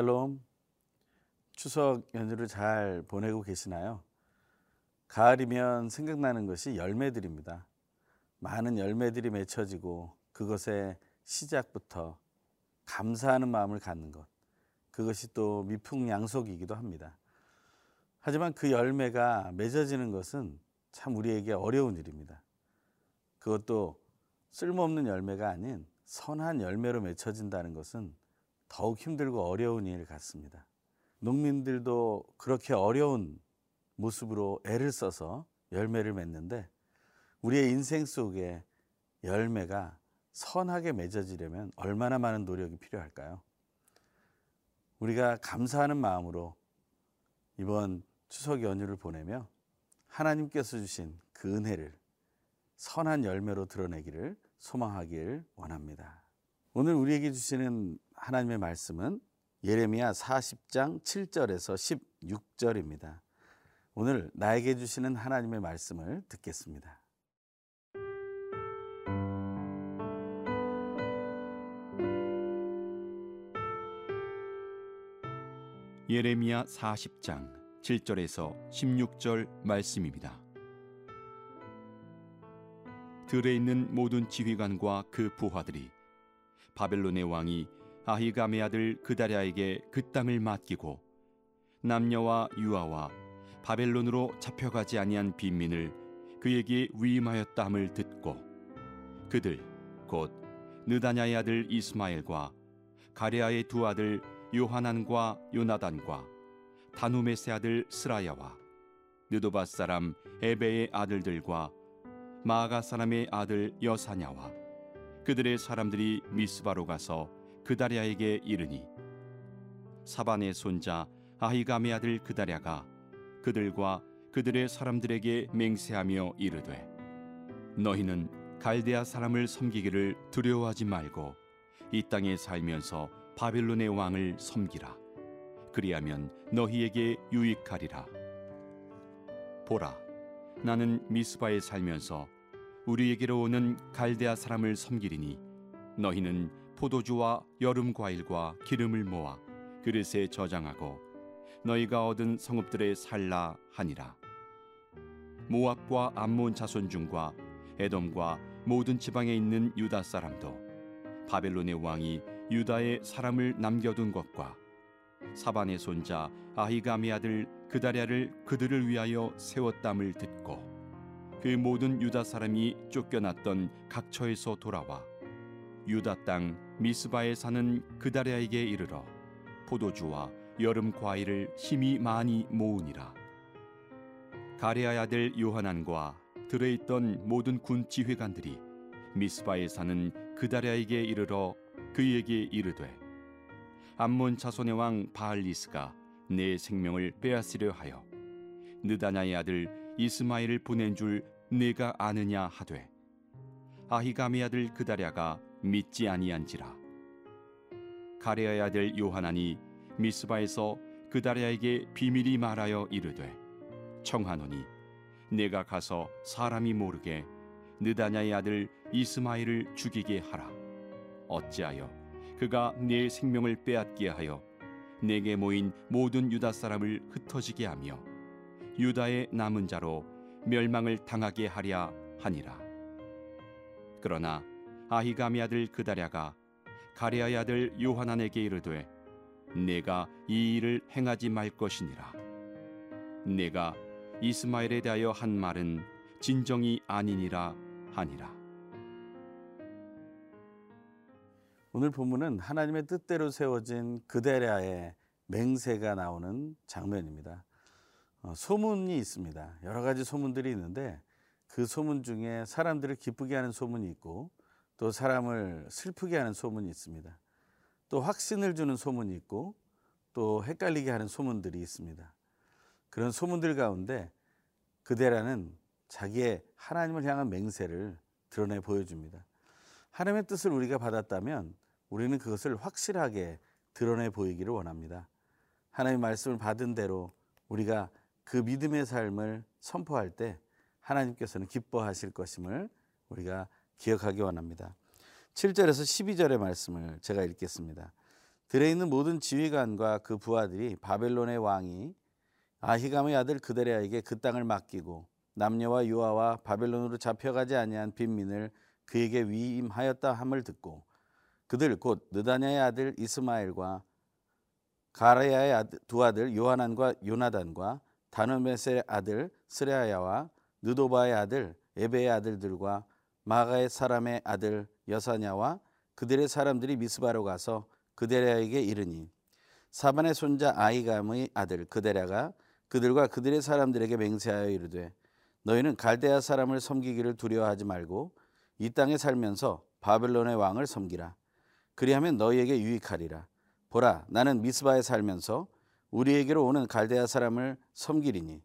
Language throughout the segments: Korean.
샬롬. 추석 연휴를 잘 보내고 계시나요? 가을이면 생각나는 것이 열매들입니다. 많은 열매들이 맺혀지고 그것의 시작부터 감사하는 마음을 갖는 것. 그것이 또 미풍양속이기도 합니다. 하지만 그 열매가 맺어지는 것은 참 우리에게 어려운 일입니다. 그것도 쓸모없는 열매가 아닌 선한 열매로 맺혀진다는 것은 더욱 힘들고 어려운 일 같습니다. 농민들도 그렇게 어려운 모습으로 애를 써서 열매를 맺는데 우리의 인생 속에 열매가 선하게 맺어지려면 얼마나 많은 노력이 필요할까요? 우리가 감사하는 마음으로 이번 추석 연휴를 보내며 하나님께서 주신 그 은혜를 선한 열매로 드러내기를 소망하길 원합니다. 오늘 우리에게 주시는 하나님의 말씀은 예레미야 40장 7절에서 16절입니다. 오늘 나에게 주시는 하나님의 말씀을 듣겠습니다. 예레미야 40장 7절에서 16절 말씀입니다. 들에 있는 모든 지휘관과 그 부하들이 바벨론의 왕이 아히감의 아들 그다랴에게 그 땅을 맡기고 남녀와 유아와 바벨론으로 잡혀가지 아니한 빈민을 그에게 위임하였다 함을 듣고 그들 곧 느다냐의 아들 이스마엘과 가레아의 두 아들 요하난과 요나단과 다누메세 아들 스라야와 느도바 사람 에베의 아들들과 마아가 사람의 아들 여사냐와 그들의 사람들이 미스바로 가서 그다랴에게 이르니 사반의 손자 아히감의 아들 그다랴가 그들과 그들의 사람들에게 맹세하며 이르되 너희는 갈대아 사람을 섬기기를 두려워하지 말고 이 땅에 살면서 바벨론의 왕을 섬기라. 그리하면 너희에게 유익하리라. 보라 나는 미스바에 살면서 우리에게로 오는 갈대아 사람을 섬기리니 너희는 포도주와 여름 과일과 기름을 모아 그릇에 저장하고 너희가 얻은 성읍들에 살라 하니라. 모압과 암몬 자손 중과 에돔과 모든 지방에 있는 유다 사람도 바벨론의 왕이 유다에 사람을 남겨둔 것과 사반의 손자 아히감의 아들 그다랴를 그들을 위하여 세웠담을 듣고 그 모든 유다 사람이 쫓겨났던 각처에서 돌아와 유다 땅 미스바에 사는 그다랴에게 이르러 포도주와 여름 과일을 힘이 많이 모으니라. 가레아의 아들 요하난과 들에 있던 모든 군 지휘관들이 미스바에 사는 그다랴에게 이르러 그에게 이르되 암몬 자손의 왕 바알리스가 내 생명을 빼앗으려 하여 느다냐의 아들 이스마엘을 보낸 줄 내가 아느냐 하되 아히감의 아들 그다랴가 믿지 아니한지라. 가레아의 요하나니 미스바에서 그다랴에게 비밀이 말하여 이르되 청하노니 내가 가서 사람이 모르게 느다냐의 아들 이스마엘을 죽이게 하라. 어찌하여 그가 내 생명을 빼앗게 하여 내게 모인 모든 유다 사람을 흩어지게 하며 유다의 남은 자로 멸망을 당하게 하랴 하니라. 그러나 아히감의 아들 그다랴가 가레아의 아들 요하난에게 이르되 내가 이 일을 행하지 말 것이니라 내가 이스마엘에 대하여 한 말은 진정이 아니니라 하니라 오늘 본문은 하나님의 뜻대로 세워진 그데랴의 맹세가 나오는 장면입니다. 어, 소문이 있습니다. 여러 가지 소문들이 있는데 그 소문 중에 사람들을 기쁘게 하는 소문이 있고 또 사람을 슬프게 하는 소문이 있습니다. 또 확신을 주는 소문이 있고 또 헷갈리게 하는 소문들이 있습니다. 그런 소문들 가운데 그대라는 자기의 하나님을 향한 맹세를 드러내 보여줍니다. 하나님의 뜻을 우리가 받았다면 우리는 그것을 확실하게 드러내 보이기를 원합니다. 하나님의 말씀을 받은 대로 우리가 그 믿음의 삶을 선포할 때 하나님께서는 기뻐하실 것임을 우리가 기억하기 원합니다. 7절에서 12절의 말씀을 제가 읽겠습니다. 들에 있는 모든 지휘관과 그 부하들이 바벨론의 왕이 아히감의 아들 그데레아에게 그 땅을 맡기고 남녀와 유아와 바벨론으로 잡혀가지 아니한 빈민을 그에게 위임하였다 함을 듣고 그들 곧 느다냐의 아들 이스마엘과 가라야의 아들, 두 아들 요하난과 요나단과 다누메스의 아들 스레아야와 느도바의 아들 에베의 아들들과 마가의 사람의 아들 여사냐와 그들의 사람들이 미스바로 가서 그데랴에게 이르니 사반의 손자 아이감의 아들 그데랴가 그들과 그들의 사람들에게 맹세하여 이르되 너희는 갈대아 사람을 섬기기를 두려워하지 말고 이 땅에 살면서 바벨론의 왕을 섬기라. 그리하면 너희에게 유익하리라. 보라 나는 미스바에 살면서 우리에게로 오는 갈대아 사람을 섬기리니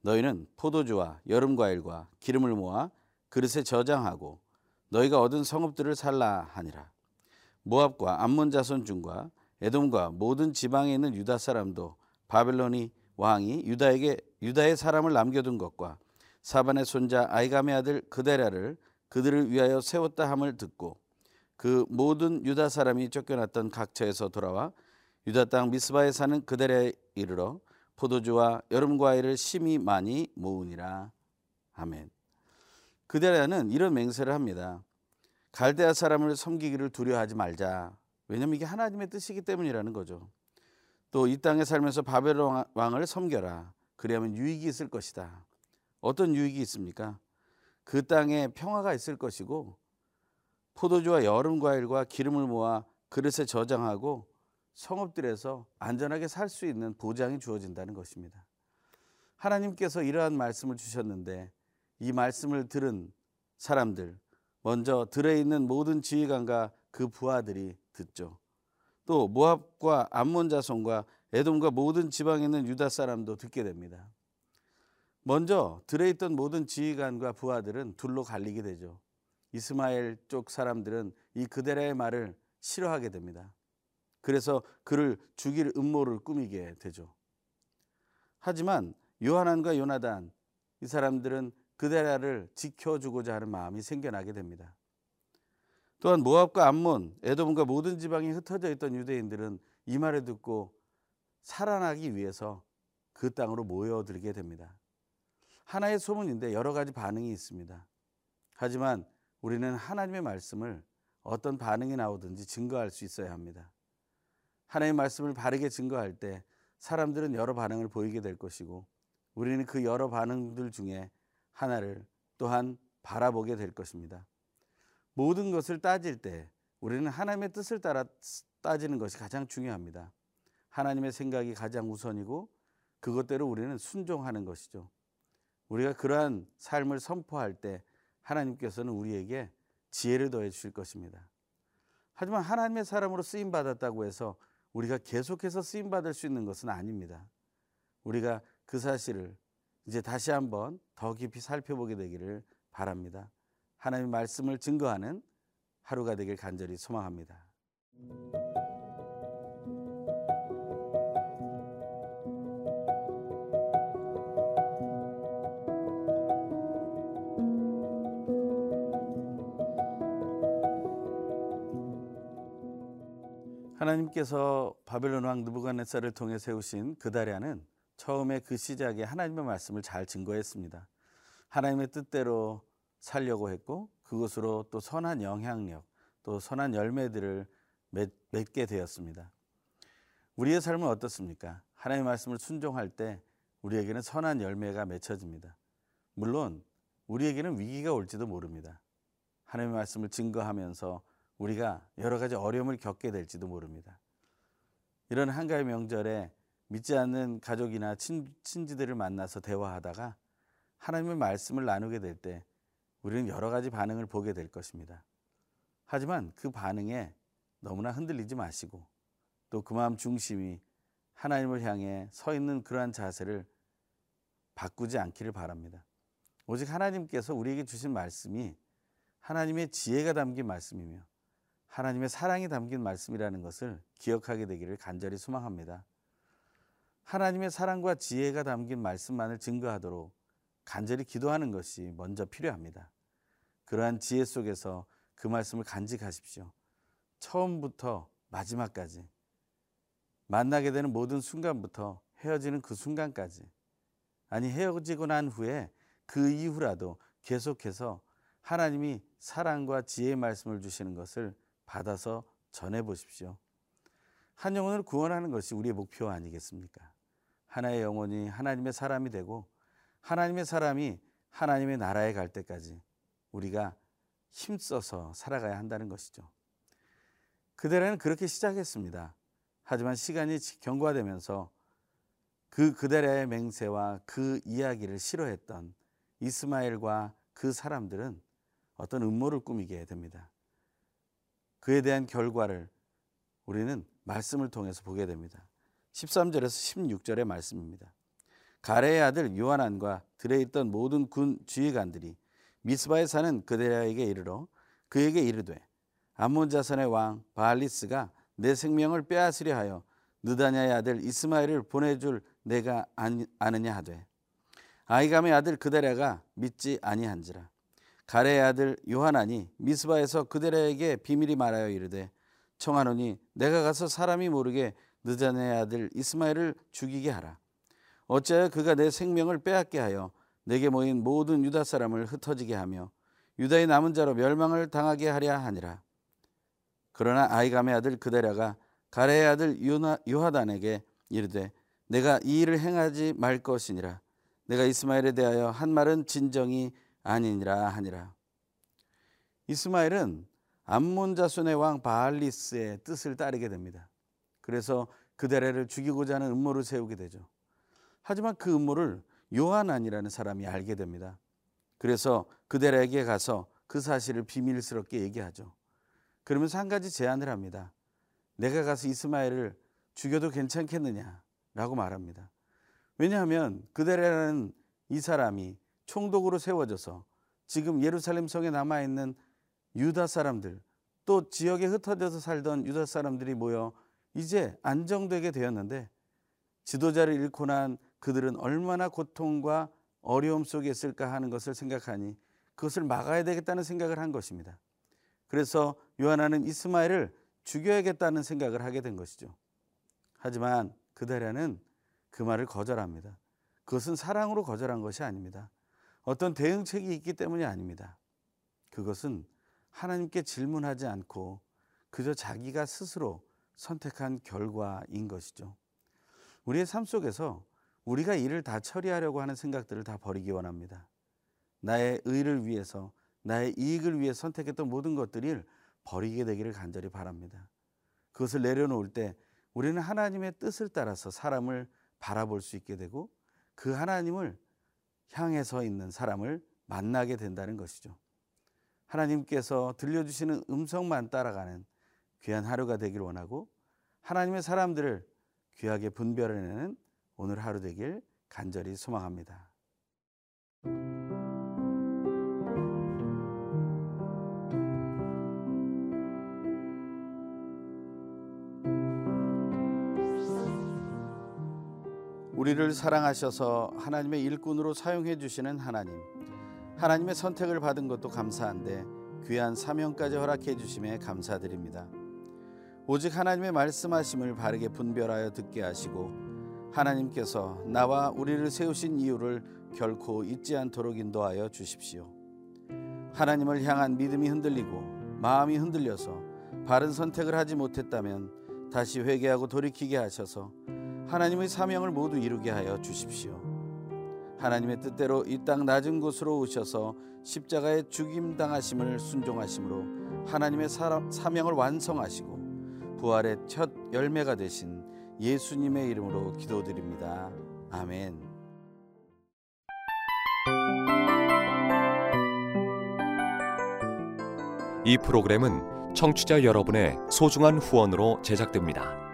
너희는 포도주와 여름 과일과 기름을 모아 그릇에 저장하고 너희가 얻은 성읍들을 살라 하니라 모압과 암몬 자손 중과 에돔과 모든 지방에 있는 유다 사람도 바벨론이 왕이 유다에게 유다의 사람을 남겨둔 것과 사반의 손자 아이감의 아들 그데라를 그들을 위하여 세웠다 함을 듣고 그 모든 유다 사람이 쫓겨났던 각처에서 돌아와 유다 땅 미스바에 사는 그들에 이르러 포도주와 여름 과일을 심히 많이 모으니라. 아멘. 그데라는 이런 맹세를 합니다. 갈대아 사람을 섬기기를 두려워하지 말자. 왜냐하면 이게 하나님의 뜻이기 때문이라는 거죠. 또 이 땅에 살면서 바벨론 왕을 섬겨라. 그리하면 유익이 있을 것이다. 어떤 유익이 있습니까? 그 땅에 평화가 있을 것이고 포도주와 여름 과일과 기름을 모아 그릇에 저장하고 성읍들에서 안전하게 살 수 있는 보장이 주어진다는 것입니다. 하나님께서 이러한 말씀을 주셨는데 이 말씀을 들은 사람들 먼저 들에 있는 모든 지휘관과 그 부하들이 듣죠. 또 모압과 암몬 자손과 에돔과 모든 지방에 있는 유다 사람도 듣게 됩니다. 먼저 들에 있던 모든 지휘관과 부하들은 둘로 갈리게 되죠. 이스마엘 쪽 사람들은 이 그데라의 말을 싫어하게 됩니다. 그래서 그를 죽일 음모를 꾸미게 되죠. 하지만 요하난과 요나단 이 사람들은 그데라를 지켜주고자 하는 마음이 생겨나게 됩니다. 또한 모압과 암몬, 에돔과 모든 지방에 흩어져 있던 유대인들은 이 말을 듣고 살아나기 위해서 그 땅으로 모여들게 됩니다. 하나의 소문인데 여러 가지 반응이 있습니다. 하지만 우리는 하나님의 말씀을 어떤 반응이 나오든지 증거할 수 있어야 합니다. 하나님의 말씀을 바르게 증거할 때 사람들은 여러 반응을 보이게 될 것이고 우리는 그 여러 반응들 중에 하나를 또한 바라보게 될 것입니다. 모든 것을 따질 때 우리는 하나님의 뜻을 따라 따지는 것이 가장 중요합니다. 하나님의 생각이 가장 우선이고 그것대로 우리는 순종하는 것이죠. 우리가 그러한 삶을 선포할 때 하나님께서는 우리에게 지혜를 더해 주실 것입니다. 하지만 하나님의 사람으로 쓰임 받았다고 해서 우리가 계속해서 쓰임 받을 수 있는 것은 아닙니다. 우리가 그 사실을 이제 다시 한번 더 깊이 살펴보게 되기를 바랍니다. 하나님의 말씀을 증거하는 하루가 되길 간절히 소망합니다. 하나님께서 바벨론 왕 느부갓네살을 통해 세우신 그다랴는 처음에 그 시작에 하나님의 말씀을 잘 증거했습니다. 하나님의 뜻대로 살려고 했고 그것으로 또 선한 영향력, 또 선한 열매들을 맺, 맺게 되었습니다. 우리의 삶은 어떻습니까? 하나님의 말씀을 순종할 때 우리에게는 선한 열매가 맺혀집니다. 물론 우리에게는 위기가 올지도 모릅니다. 하나님의 말씀을 증거하면서 우리가 여러 가지 어려움을 겪게 될지도 모릅니다. 이런 한가위 명절에 믿지 않는 가족이나 친, 친지들을 만나서 대화하다가 하나님의 말씀을 나누게 될 때 우리는 여러 가지 반응을 보게 될 것입니다. 하지만 그 반응에 너무나 흔들리지 마시고 또 그 마음 중심이 하나님을 향해 서 있는 그러한 자세를 바꾸지 않기를 바랍니다. 오직 하나님께서 우리에게 주신 말씀이 하나님의 지혜가 담긴 말씀이며 하나님의 사랑이 담긴 말씀이라는 것을 기억하게 되기를 간절히 소망합니다. 하나님의 사랑과 지혜가 담긴 말씀만을 증거하도록 간절히 기도하는 것이 먼저 필요합니다. 그러한 지혜 속에서 그 말씀을 간직하십시오. 처음부터 마지막까지 만나게 되는 모든 순간부터 헤어지는 그 순간까지 아니 헤어지고 난 후에 그 이후라도 계속해서 하나님이 사랑과 지혜의 말씀을 주시는 것을 받아서 전해 보십시오. 한 영혼을 구원하는 것이 우리의 목표 아니겠습니까? 하나의 영혼이 하나님의 사람이 되고 하나님의 사람이 하나님의 나라에 갈 때까지 우리가 힘써서 살아가야 한다는 것이죠. 그대라는 그렇게 시작했습니다. 하지만 시간이 경과되면서 그 그대라의 맹세와 그 이야기를 싫어했던 이스마엘과 그 사람들은 어떤 음모를 꾸미게 됩니다. 그에 대한 결과를 우리는 말씀을 통해서 보게 됩니다. 13절에서 16절의 말씀입니다. 가레의 아들 요한안과 들에 있던 모든 군 지휘관들이 미스바에 사는 그데라에게 이르러 그에게 이르되 암몬 자손의 왕 바알리스가 내 생명을 빼앗으려 하여 느다냐의 아들 이스마엘을 보내줄 내가 아느냐 하되 아이감의 아들 그데라가 믿지 아니한지라 가레의 아들 요한안이 미스바에서 그데라에게 비밀이 말하여 이르되 청하노니 내가 가서 사람이 모르게 느자네의 아들 이스마엘을 죽이게 하라. 어찌하여 그가 내 생명을 빼앗게 하여 내게 모인 모든 유다 사람을 흩어지게 하며 유다의 남은 자로 멸망을 당하게 하려 하니라. 그러나 아이감의 아들 그데라가 가레의 아들 요하단에게 이르되 내가 이 일을 행하지 말 것이니라. 내가 이스마엘에 대하여 한 말은 진정이 아니니라 하니라. 이스마엘은 암몬 자손의 왕 바알리스의 뜻을 따르게 됩니다. 그래서 그데레를 죽이고자 하는 음모를 세우게 되죠. 하지만 그 음모를 요한안이라는 사람이 알게 됩니다. 그래서 그데레에게 가서 그 사실을 비밀스럽게 얘기하죠. 그러면서 한 가지 제안을 합니다. 내가 가서 이스마엘을 죽여도 괜찮겠느냐라고 말합니다. 왜냐하면 그데레라는 이 사람이 총독으로 세워져서 지금 예루살렘 성에 남아 있는 유다 사람들 또 지역에 흩어져서 살던 유다 사람들이 모여 이제 안정되게 되었는데 지도자를 잃고 난 그들은 얼마나 고통과 어려움 속에 있을까 하는 것을 생각하니 그것을 막아야 되겠다는 생각을 한 것입니다. 그래서 요하나는 이스마엘을 죽여야겠다는 생각을 하게 된 것이죠. 하지만 그다라는 그 말을 거절합니다. 그것은 사랑으로 거절한 것이 아닙니다. 어떤 대응책이 있기 때문이 아닙니다. 그것은 하나님께 질문하지 않고 그저 자기가 스스로 선택한 결과인 것이죠. 우리의 삶 속에서 우리가 일을 다 처리하려고 하는 생각들을 다 버리기 원합니다. 나의 의를 위해서, 나의 이익을 위해 선택했던 모든 것들을 버리게 되기를 간절히 바랍니다. 그것을 내려놓을 때 우리는 하나님의 뜻을 따라서 사람을 바라볼 수 있게 되고 그 하나님을 향해서 있는 사람을 만나게 된다는 것이죠. 하나님께서 들려주시는 음성만 따라가는 귀한 하루가 되길 원하고 하나님의 사람들을 귀하게 분별해내는 오늘 하루 되길 간절히 소망합니다. 우리를 사랑하셔서 하나님의 일꾼으로 사용해 주시는 하나님. 하나님의 선택을 받은 것도 감사한데 귀한 사명까지 허락해 주심에 감사드립니다. 오직 하나님의 말씀하심을 바르게 분별하여 듣게 하시고 하나님께서 나와 우리를 세우신 이유를 결코 잊지 않도록 인도하여 주십시오. 하나님을 향한 믿음이 흔들리고 마음이 흔들려서 바른 선택을 하지 못했다면 다시 회개하고 돌이키게 하셔서 하나님의 사명을 모두 이루게 하여 주십시오. 하나님의 뜻대로 이 땅 낮은 곳으로 오셔서 십자가에 죽임 당하심을 순종하심으로 하나님의 사명을 완성하시고 부활의 첫 열매가 되신 예수님의 이름으로 기도드립니다. 아멘. 이 프로그램은 청취자 여러분의 소중한 후원으로 제작됩니다.